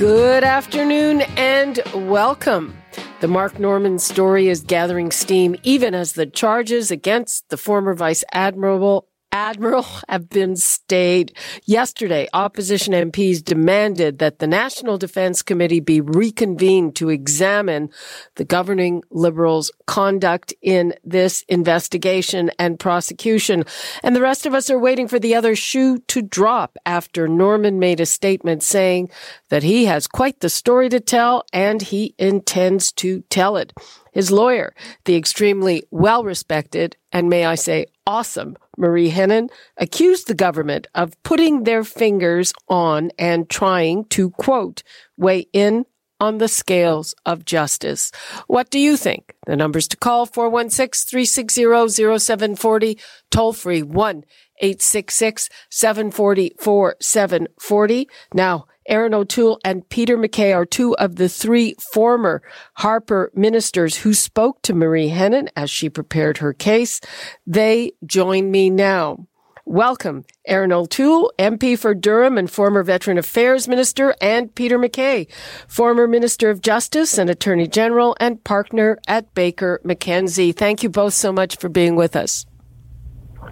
Good afternoon and welcome. The Mark Norman story is gathering steam even as the charges against the former Vice Admiral Admiral have been stayed. Yesterday, opposition MPs demanded that the National Defense Committee be reconvened to examine the governing Liberals' conduct in this investigation and prosecution. And the rest of us are waiting for the other shoe to drop after Norman made a statement saying that he has quite the story to tell and he intends to tell it. His lawyer, the extremely well respected and may I say awesome Marie Henein, accused the government of putting their fingers on and trying to quote, weigh in on the scales of justice. What do you think? The numbers to call 416-360-0740, toll free 1 866 740 4740. Now, Erin O'Toole and Peter MacKay are two of the three former Harper ministers who spoke to Marie Henein as she prepared her case. They join me now. Welcome, Erin O'Toole, MP for Durham and former Veteran Affairs Minister, and Peter MacKay, former Minister of Justice and Attorney General and partner at Baker McKenzie. Thank you both so much for being with us.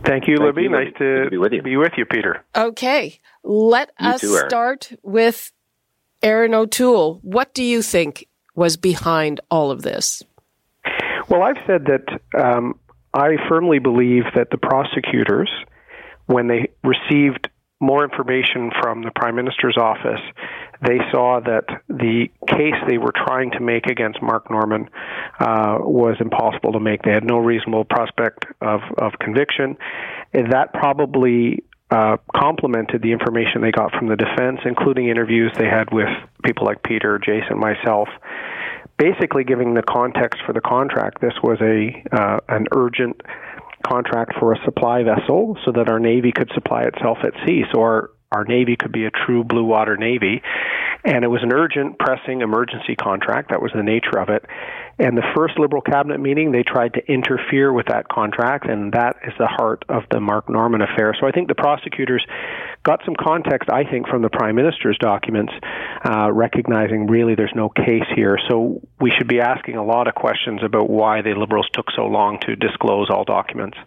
Thank you, Thank Libby. You, nice to, to be, with you. be with you, Peter. Okay. Let you us too, start with Erin O'Toole. What do you think was behind all of this? Well, I've said that um, I firmly believe that the prosecutors, when they received more information from the Prime Minister's office, they saw that the case they were trying to make against Mark Norman uh, was impossible to make. They had no reasonable prospect of, of conviction. And that probably uh, complemented the information they got from the defense, including interviews they had with people like Peter, Jason, myself. Basically, giving the context for the contract, this was a uh, an urgent contract for a supply vessel so that our Navy could supply itself at sea. So our our Navy could be a true blue water Navy. And it was an urgent, pressing emergency contract. That was the nature of it. And the first Liberal cabinet meeting, they tried to interfere with that contract, and that is the heart of the Mark Norman affair. So I think the prosecutors got some context, I think, from the Prime Minister's documents, uh, recognizing really there's no case here. So we should be asking a lot of questions about why the Liberals took so long to disclose all documents.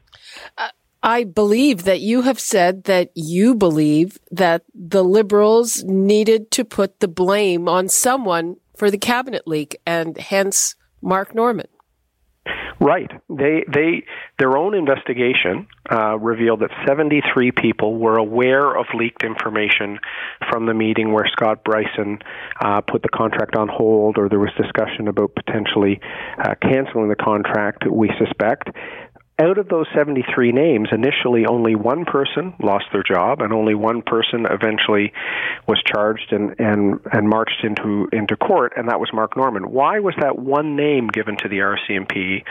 Uh, I believe that you have said that you believe that the Liberals needed to put the blame on someone for the cabinet leak and hence Mark Norman. Right. They they their own investigation uh, revealed that 73 people were aware of leaked information from the meeting where Scott Brison uh, put the contract on hold, or there was discussion about potentially uh, canceling the contract. We suspect out of those 73 names, initially only one person lost their job, and only one person eventually was charged and, and, and marched into, into court, and that was Mark Norman. Why was that one name given to the RCMP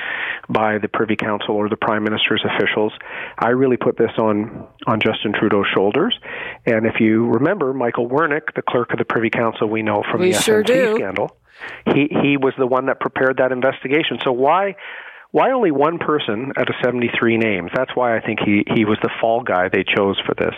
by the Privy Council or the Prime Minister's officials? I really put this on, on Justin Trudeau's shoulders. And if you remember, Michael Wernick, the clerk of the Privy Council, we know from we the sure SNC do. scandal, he, he was the one that prepared that investigation. So why why only one person out of 73 names? That's why I think he, he was the fall guy they chose for this.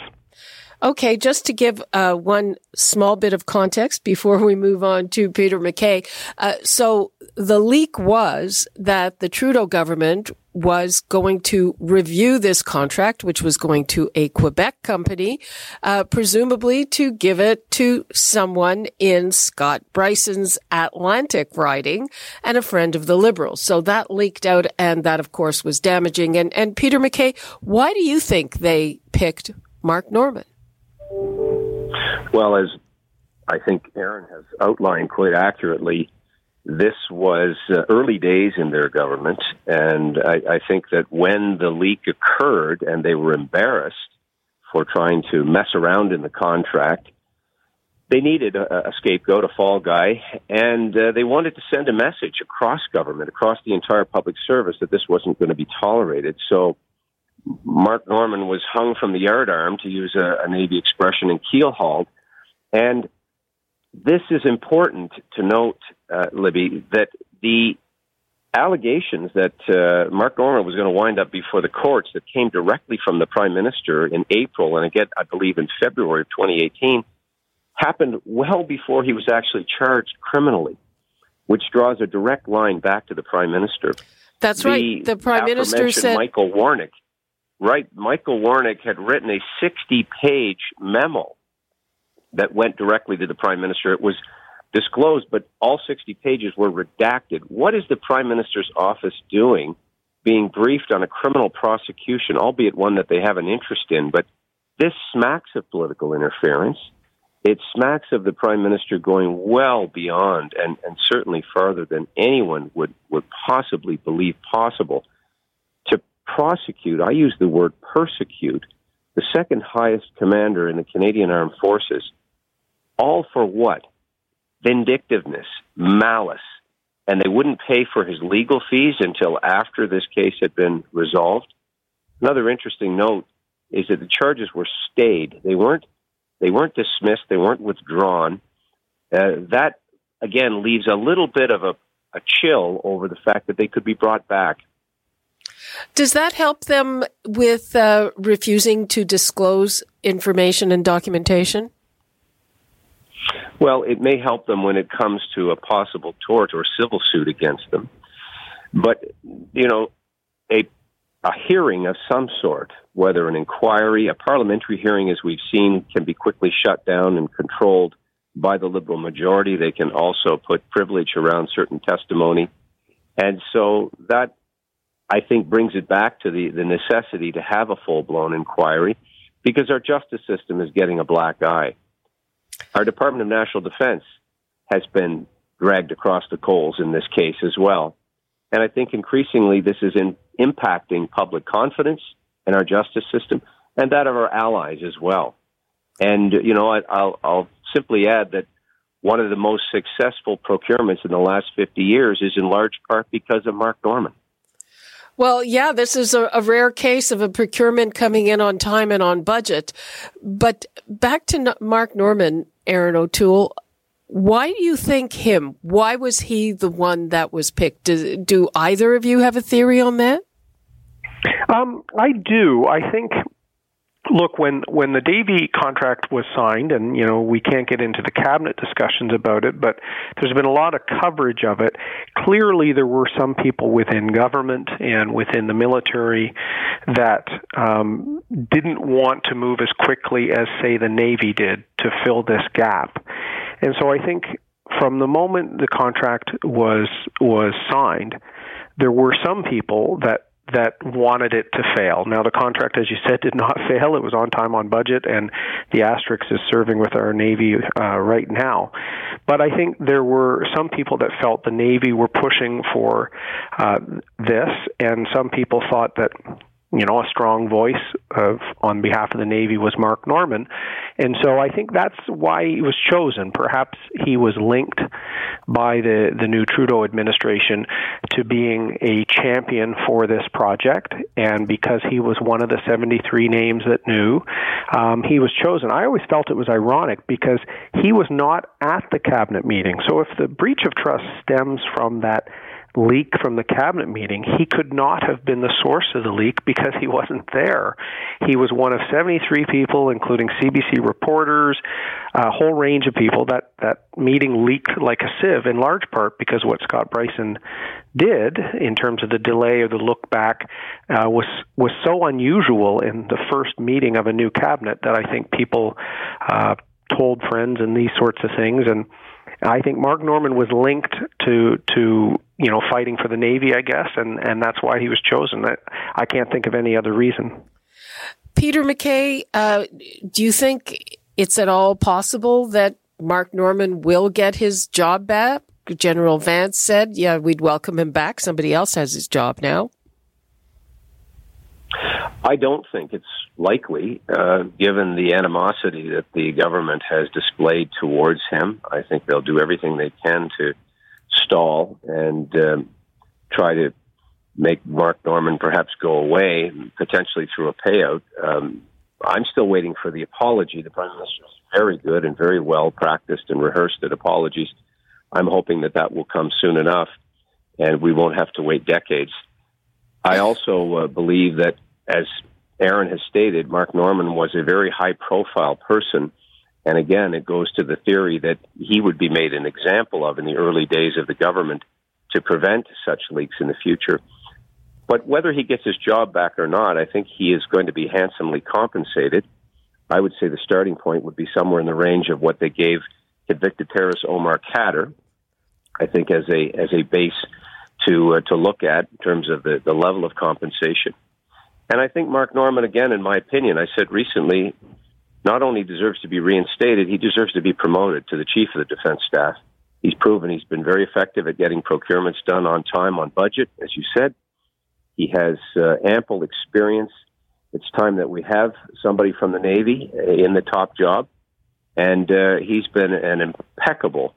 Okay, just to give uh, one small bit of context before we move on to Peter MacKay. Uh, so the leak was that the Trudeau government was going to review this contract, which was going to a Quebec company, uh, presumably to give it to someone in Scott Brison's Atlantic riding and a friend of the Liberals. So that leaked out, and that, of course, was damaging. And, and Peter MacKay, why do you think they picked Mark Norman? Well, as I think Erin has outlined quite accurately, this was uh, early days in their government, and I, I think that when the leak occurred and they were embarrassed for trying to mess around in the contract, they needed a, a scapegoat, a fall guy, and uh, they wanted to send a message across government, across the entire public service, that this wasn't going to be tolerated. So Mark Norman was hung from the yardarm, to use a, a Navy expression, and keelhauled. And this is important to note, uh, Libby, that the allegations that uh, Mark Norman was going to wind up before the courts that came directly from the Prime Minister in April and again, I believe, in February of 2018 happened well before he was actually charged criminally, which draws a direct line back to the Prime Minister. That's the right. The Prime Minister said. Michael Wernick. Right. Michael Wernick had written a 60 page memo that went directly to the Prime Minister. It was disclosed, but all 60 pages were redacted. What is the Prime Minister's office doing being briefed on a criminal prosecution, albeit one that they have an interest in? But this smacks of political interference it smacks of the prime minister going well beyond and, and certainly farther than anyone would, would possibly believe possible prosecute, I use the word persecute, the second highest commander in the Canadian Armed Forces, all for what? Vindictiveness, malice. And they wouldn't pay for his legal fees until after this case had been resolved. Another interesting note is that the charges were stayed. They weren't they weren't dismissed. They weren't withdrawn. Uh, that again leaves a little bit of a, a chill over the fact that they could be brought back. Does that help them with uh, refusing to disclose information and documentation? Well, it may help them when it comes to a possible tort or civil suit against them. But, you know, a a hearing of some sort, whether an inquiry, a parliamentary hearing, as we've seen, can be quickly shut down and controlled by the Liberal majority. They can also put privilege around certain testimony. And so that, I think, brings it back to the, the necessity to have a full blown inquiry because our justice system is getting a black eye. Our Department of National Defense has been dragged across the coals in this case as well. And I think increasingly this is in, impacting public confidence in our justice system and that of our allies as well. And, you know, I, I'll, I'll simply add that one of the most successful procurements in the last 50 years is in large part because of Mark Norman. Well, yeah, this is a, a, rare case of a procurement coming in on time and on budget. But back to Mark Norman, Erin O'Toole, why do you think him? Why was he the one that was picked? Do, do either of you have a theory on that? Um, I do. I think look when when the Davie contract was signed and you know we can't get into the cabinet discussions about it but there's been a lot of coverage of it. Clearly there were some people within government and within the military that um, didn't want to move as quickly as say the navy did to fill this gap. And so I think from the moment the contract was was signed, there were some people that that wanted it to fail. Now, the contract, as you said, did not fail. It was on time, on budget, and the Asterix is serving with our Navy uh, right now. But I think there were some people that felt the Navy were pushing for uh, this, and some people thought that you know, a strong voice of on behalf of the Navy was Mark Norman. And so I think that's why he was chosen. Perhaps he was linked by the, the new Trudeau administration to being a champion for this project. And because he was one of the 73 names that knew, um, he was chosen. I always felt it was ironic because he was not at the cabinet meeting. So if the breach of trust stems from that leak from the cabinet meeting, he could not have been the source of the leak because he wasn't there. He was one of 73 people, including CBC reporters, a whole range of people. That that meeting leaked like a sieve, in large part because what Scott Brison did in terms of the delay or the look back uh, was was so unusual in the first meeting of a new cabinet that I think people uh, told friends and these sorts of things and I think Mark Norman was linked to to you know fighting for the Navy, I guess, and and that's why he was chosen. I, I can't think of any other reason. Peter MacKay, uh, do you think it's at all possible that Mark Norman will get his job back? General Vance said, "Yeah, we'd welcome him back. Somebody else has his job now." I don't think it's likely, uh, given the animosity that the government has displayed towards him. I think they'll do everything they can to stall and um, try to make Mark Norman perhaps go away, potentially through a payout. Um, I'm still waiting for the apology. The Prime Minister is very good and very well practiced and rehearsed at apologies. I'm hoping that that will come soon enough and we won't have to wait decades. I also uh, believe that, as Erin has stated, Mark Norman was a very high profile person. And again, it goes to the theory that he would be made an example of in the early days of the government to prevent such leaks in the future. But whether he gets his job back or not, I think he is going to be handsomely compensated. I would say the starting point would be somewhere in the range of what they gave convicted terrorist Omar Khadr. I think as a as a base to uh, to look at in terms of the, the level of compensation. And I think Mark Norman, again, in my opinion, I said recently, not only deserves to be reinstated, he deserves to be promoted to the chief of the defense staff. He's proven he's been very effective at getting procurements done on time, on budget, as you said. He has uh, ample experience. It's time that we have somebody from the Navy in the top job. And uh, he's been an impeccable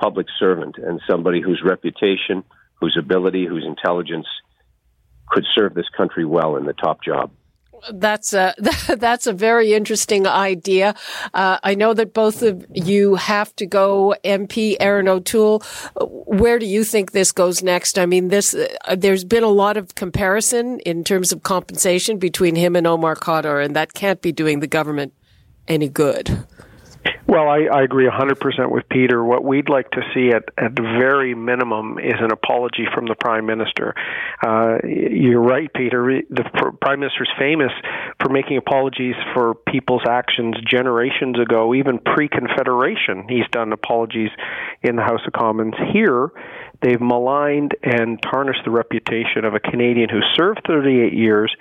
public servant and somebody whose reputation, whose ability, whose intelligence could serve this country well in the top job. That's a that's a very interesting idea. Uh, I know that both of you have to go. MP Erin O'Toole, where do you think this goes next? I mean, this uh, there's been a lot of comparison in terms of compensation between him and Omar Khadr, and that can't be doing the government any good. Well, I, I agree 100% with Peter. What we'd like to see at, at very minimum is an apology from the Prime Minister. Uh, you're right, Peter. The Prime Minister's famous for making apologies for people's actions generations ago, even pre Confederation. He's done apologies in the House of Commons. Here, they've maligned and tarnished the reputation of a Canadian who served 38 years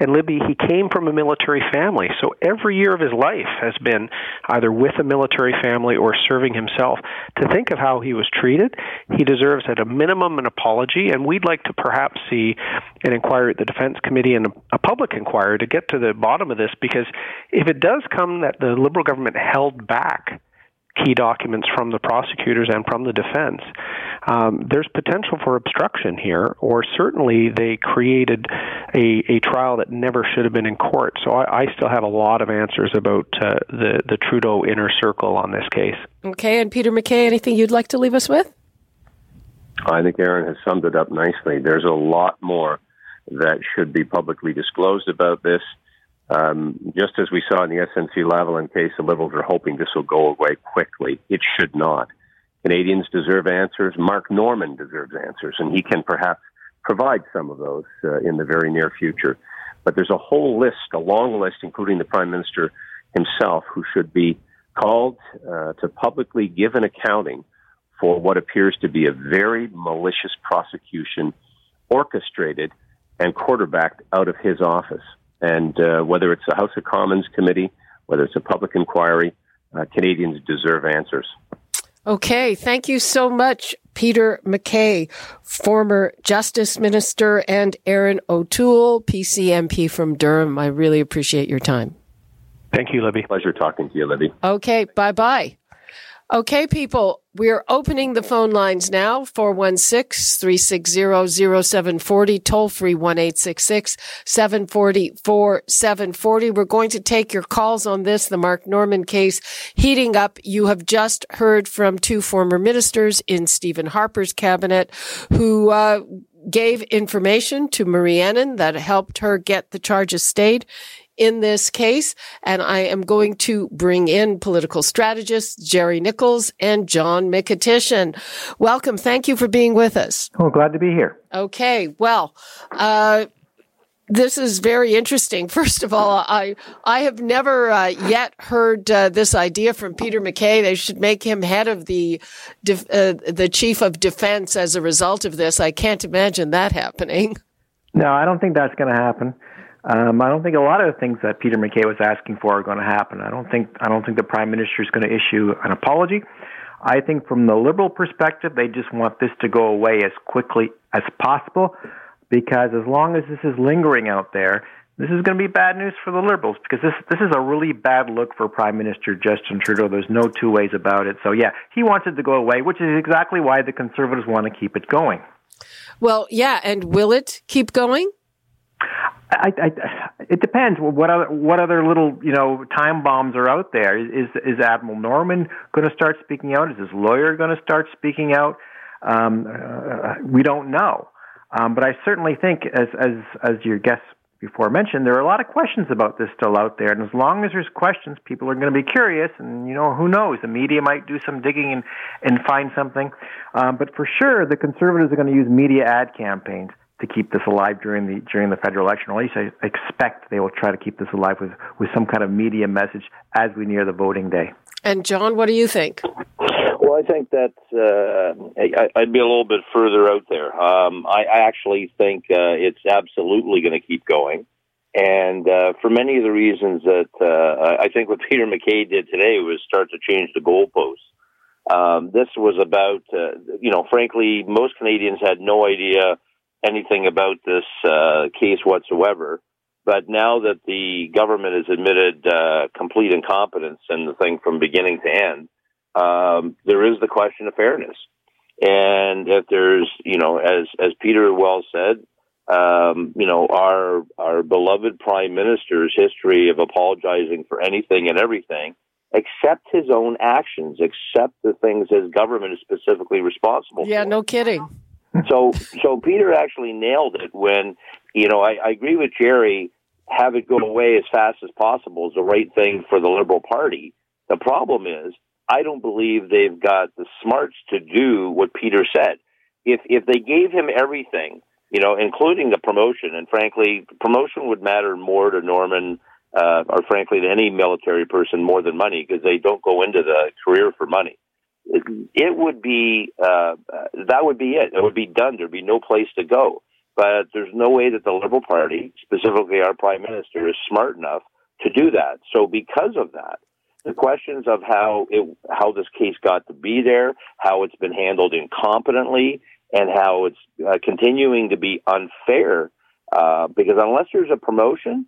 and Libby, he came from a military family, so every year of his life has been either with a military family or serving himself. To think of how he was treated, he deserves at a minimum an apology, and we'd like to perhaps see an inquiry at the Defense Committee and a public inquiry to get to the bottom of this, because if it does come that the Liberal government held back key documents from the prosecutors and from the defense, um, there's potential for obstruction here, or certainly they created a, a trial that never should have been in court. So I, I still have a lot of answers about uh, the, the Trudeau inner circle on this case. Okay, and Peter MacKay, anything you'd like to leave us with? I think Erin has summed it up nicely. There's a lot more that should be publicly disclosed about this. Um, just as we saw in the SNC-Lavalin case, the Liberals are hoping this will go away quickly. It should not. Canadians deserve answers. Mark Norman deserves answers, and he can perhaps provide some of those uh, in the very near future. But there's a whole list, a long list, including the Prime Minister himself, who should be called uh, to publicly give an accounting for what appears to be a very malicious prosecution orchestrated and quarterbacked out of his office. And uh, whether it's a House of Commons committee, whether it's a public inquiry, uh, Canadians deserve answers. Okay, thank you so much, Peter MacKay, former Justice Minister, and Erin O'Toole, PCMP from Durham. I really appreciate your time. Thank you, Libby. Pleasure talking to you, Libby. Okay, bye bye. Okay, people, we're opening the phone lines now 416 360 0740, toll free 1 740 4740. We're going to take your calls on this, the Mark Norman case heating up. You have just heard from two former ministers in Stephen Harper's cabinet who, uh, gave information to Marie Henein that helped her get the charges stayed in this case. And I am going to bring in political strategists Jerry Nichols and John Mykytyshyn. Welcome. Thank you for being with us. Oh, glad to be here. Okay. Well, uh, this is very interesting. First of all, I I have never uh, yet heard uh, this idea from Peter MacKay. They should make him head of the uh, the chief of defense as a result of this. I can't imagine that happening. No, I don't think that's going to happen. Um, I don't think a lot of the things that Peter MacKay was asking for are going to happen. I don't think I don't think the Prime Minister is going to issue an apology. I think from the Liberal perspective, they just want this to go away as quickly as possible, because as long as this is lingering out there, this is going to be bad news for the Liberals because this this is a really bad look for Prime Minister Justin Trudeau. There's no two ways about it. So yeah, he wants it to go away, which is exactly why the Conservatives want to keep it going. Well, yeah, and will it keep going? I, I, it depends. What other what other little you know time bombs are out there? Is is Admiral Norman going to start speaking out? Is his lawyer going to start speaking out? Um, uh, we don't know. Um, but I certainly think, as as as your guest before mentioned, there are a lot of questions about this still out there. And as long as there's questions, people are going to be curious. And, you know, who knows? The media might do some digging and, and find something. Um, but for sure, the conservatives are going to use media ad campaigns to keep this alive during the during the federal election. Or at least I expect they will try to keep this alive with, with some kind of media message as we near the voting day. And John, what do you think? Well, I think that uh, I, would be a little bit further out there. Um, I, I actually think uh, it's absolutely going to keep going, and uh, for many of the reasons that uh, I think what Peter MacKay did today was start to change the goalposts. Um, this was about, uh, you know, frankly, most Canadians had no idea anything about this uh, case whatsoever. But now that the government has admitted uh, complete incompetence in the thing from beginning to end, um, there is the question of fairness. And if there's, you know, as as Peter well said, um, you know, our our beloved prime minister's history of apologizing for anything and everything, except his own actions, except the things his government is specifically responsible yeah, for. Yeah, no kidding. so so Peter actually nailed it when, you know, I, I agree with Jerry. Have it go away as fast as possible is the right thing for the Liberal Party. The problem is I don't believe they've got the smarts to do what Peter said. If if they gave him everything, you know, including the promotion, and frankly, promotion would matter more to Norman, uh, or frankly to any military person more than money, because they don't go into the career for money. It, would be uh, that would be it. It would be done. There'd be no place to go. But there's no way that the Liberal Party, specifically our Prime Minister, is smart enough to do that. So because of that, the questions of how it, how this case got to be there, how it's been handled incompetently, and how it's uh, continuing to be unfair. Uh, because unless there's a promotion,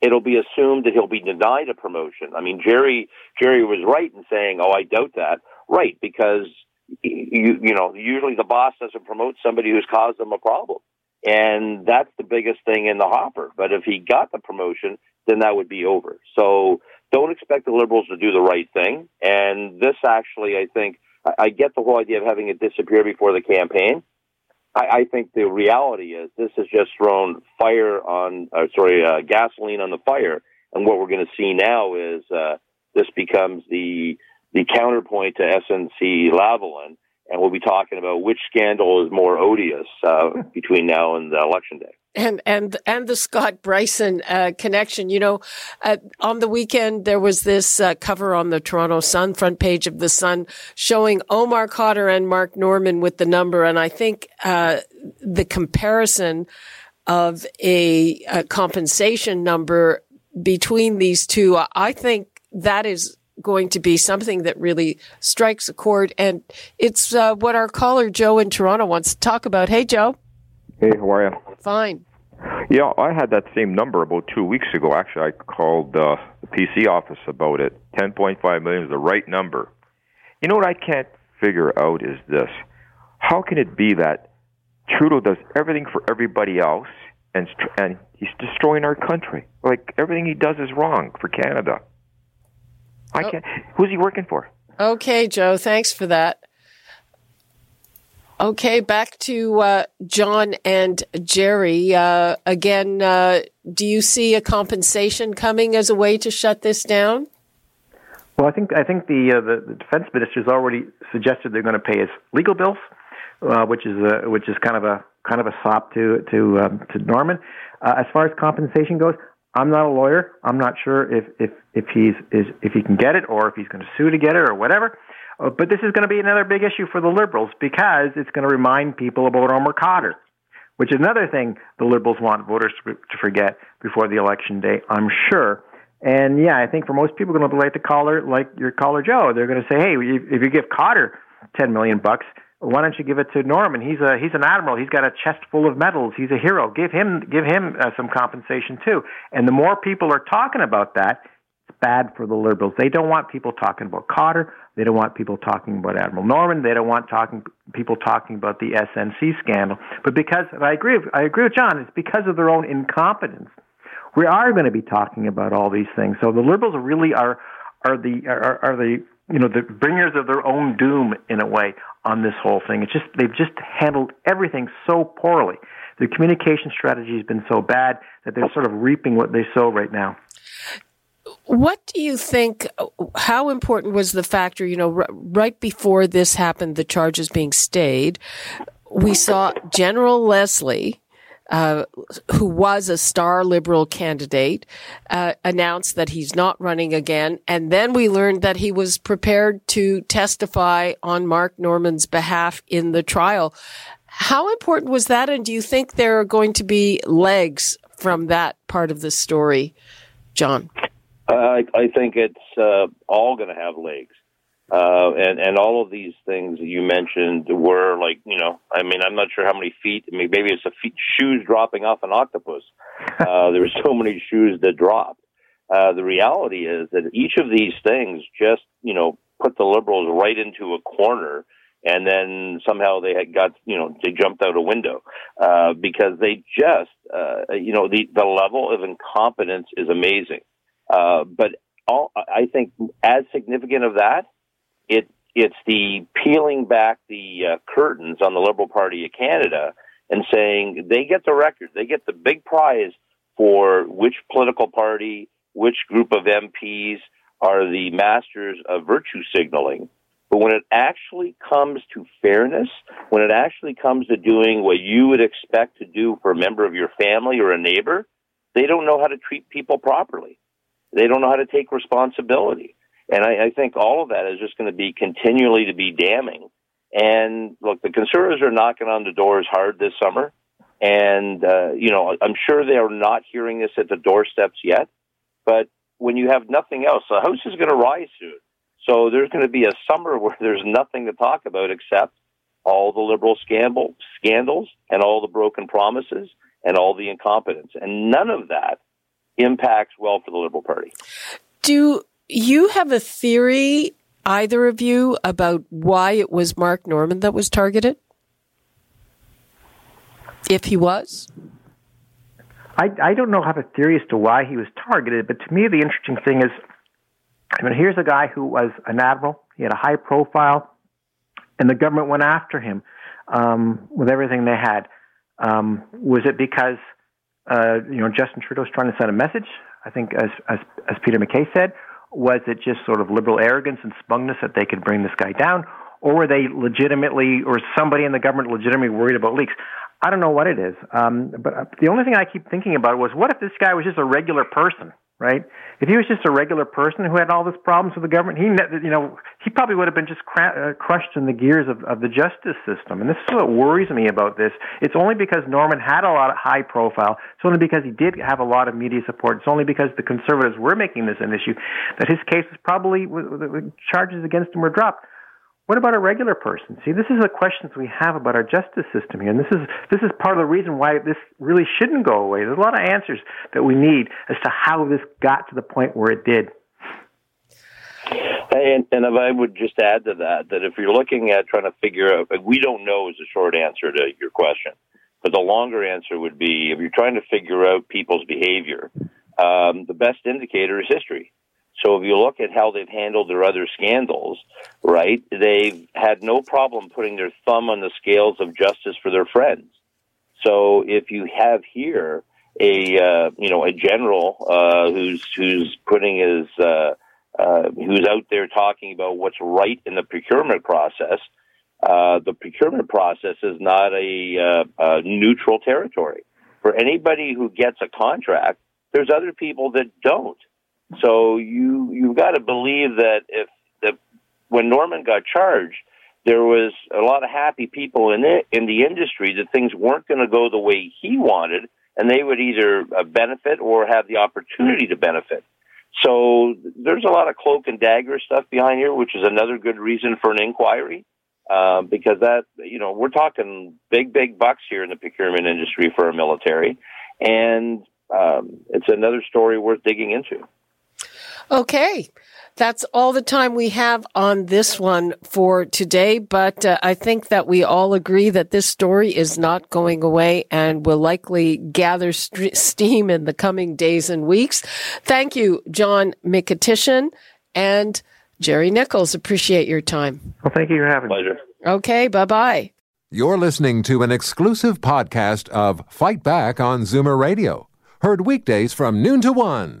it'll be assumed that he'll be denied a promotion. I mean, Jerry Jerry was right in saying, "Oh, I doubt that." Right, because you you know usually the boss doesn't promote somebody who's caused them a problem, and that's the biggest thing in the hopper. But if he got the promotion, then that would be over. So don't expect the liberals to do the right thing. And this actually, I think, I, get the whole idea of having it disappear before the campaign. I, I think the reality is this has just thrown fire on, uh, sorry, uh, gasoline on the fire. And what we're going to see now is uh, this becomes the the counterpoint to SNC Lavalin, and we'll be talking about which scandal is more odious uh, between now and the election day and and and the Scott Brison uh, connection. You know, uh, on the weekend there was this uh, cover on the Toronto Sun front page of the Sun showing Omar Khadr and Mark Norman with the number, and I think uh, the comparison of a, a, compensation number between these two, I think that is going to be something that really strikes a chord, and it's uh, what our caller Joe in Toronto wants to talk about. Hey, Joe. Hey, how are you? Fine. Yeah, I had that same number about two weeks ago. Actually, I called uh, the PC office about it. 10.5 million is the right number. You know what I can't figure out is this: how can it be that Trudeau does everything for everybody else, and and he's destroying our country? Like everything he does is wrong for Canada. I oh. can't. Who's he working for? Okay, Joe. Thanks for that. Okay, back to uh, John and Jerry. Uh, again, uh, do you see a compensation coming as a way to shut this down? Well, I think I think the uh, the, the defense minister's already suggested they're going to pay his legal bills, uh, which is a, which is kind of a kind of a sop to to um, to Norman. Uh, as far as compensation goes, I'm not a lawyer. I'm not sure if if if he's is if he can get it or if he's going to sue to get it or whatever. Uh, but this is going to be another big issue for the liberals because it's going to remind people about Omar Khadr, which is another thing the liberals want voters to, to forget before the election day, I'm sure. And yeah, I think for most people, going to be like the caller, like your caller Joe, they're going to say, "Hey, if you give Khadr ten million bucks, why don't you give it to Norman? He's a he's an admiral. He's got a chest full of medals. He's a hero. Give him give him uh, some compensation too. And the more people are talking about that, it's bad for the liberals. They don't want people talking about Khadr. They don't want people talking about Admiral Norman. They don't want talking people talking about the SNC scandal. But because I agree, I agree with John. It's because of their own incompetence. We are going to be talking about all these things. So the liberals really are are the are, are the you know the bringers of their own doom in a way on this whole thing. It's just they've just handled everything so poorly. Their communication strategy has been so bad that they're sort of reaping what they sow right now. What do you think? How important was the factor? You know, r- right before this happened, the charges being stayed, we saw General Leslie, uh, who was a star liberal candidate, uh, announced that he's not running again. And then we learned that he was prepared to testify on Mark Norman's behalf in the trial. How important was that? And do you think there are going to be legs from that part of the story, John? I, I think it's uh, all going to have legs. Uh, and and all of these things that you mentioned were like you know I mean I'm not sure how many feet I mean maybe it's the feet, shoes dropping off an octopus. Uh, there were so many shoes that dropped. Uh, the reality is that each of these things just you know put the liberals right into a corner, and then somehow they had got you know they jumped out a window uh, because they just uh, you know the the level of incompetence is amazing. Uh, but all I think as significant of that it it's the peeling back the uh, curtains on the Liberal Party of Canada and saying they get the record, they get the big prize for which political party, which group of MPs are the masters of virtue signaling. But when it actually comes to fairness, when it actually comes to doing what you would expect to do for a member of your family or a neighbor, they don't know how to treat people properly. They don't know how to take responsibility. And I, I think all of that is just going to be continually to be damning. And look, the conservatives are knocking on the doors hard this summer. And, uh, you know, I'm sure they are not hearing this at the doorsteps yet. But when you have nothing else, the house is going to rise soon. So there's going to be a summer where there's nothing to talk about except all the liberal scandal, scandals and all the broken promises and all the incompetence. And none of that impacts well for the Liberal Party. Do you have a theory, either of you, about why it was Mark Norman that was targeted? If he was? I, I don't know have a theory as to why he was targeted, but to me, the interesting thing is I mean, here's a guy who was an admiral, he had a high profile, and the government went after him um, with everything they had. Um, was it because uh, you know Justin Trudeau was trying to send a message? I think, as as, as Peter MacKay said, was it just sort of liberal arrogance and smugness that they could bring this guy down? Or were they legitimately, or somebody in the government legitimately worried about leaks? I don't know what it is. Um, but uh, the only thing I keep thinking about was what if this guy was just a regular person? Right? If he was just a regular person who had all these problems with the government, he, you know, he probably would have been just cra- uh, crushed in the gears of, of the justice system. And this is what worries me about this. It's only because Norman had a lot of high profile. It's only because he did have a lot of media support. It's only because the conservatives were making this an issue that his case was probably the charges against him were dropped. What about a regular person? See, this is the questions we have about our justice system here, and this is this is part of the reason why this really shouldn't go away. There's a lot of answers that we need as to how this got to the point where it did. And, and if I would just add to that, that if you're looking at trying to figure out, we don't know is a short answer to your question, but the longer answer would be if you're trying to figure out people's behavior, um, the best indicator is history. So if you look at how they've handled their other scandals, right, they've had no problem putting their thumb on the scales of justice for their friends. So if you have here a uh, you know a general uh, who's who's putting his uh, uh, who's out there talking about what's right in the procurement process, uh, the procurement process is not a, uh, a neutral territory. For anybody who gets a contract, there's other people that don't. So you you've got to believe that if the when Norman got charged, there was a lot of happy people in it in the industry that things weren't going to go the way he wanted, and they would either uh, benefit or have the opportunity to benefit. So there's a lot of cloak and dagger stuff behind here, which is another good reason for an inquiry. uh, because that you know we're talking big big bucks here in the procurement industry for our military, and um, it's another story worth digging into. Okay. That's all the time we have on this one for today, but uh, I think that we all agree that this story is not going away and will likely gather st- steam in the coming days and weeks. Thank you, John Mykytyshyn and Jerry Nichols. Appreciate your time. Well, thank you for having me. Pleasure. Okay, bye bye. You're listening to an exclusive podcast of Fight Back on Zoomer Radio, heard weekdays from noon to one.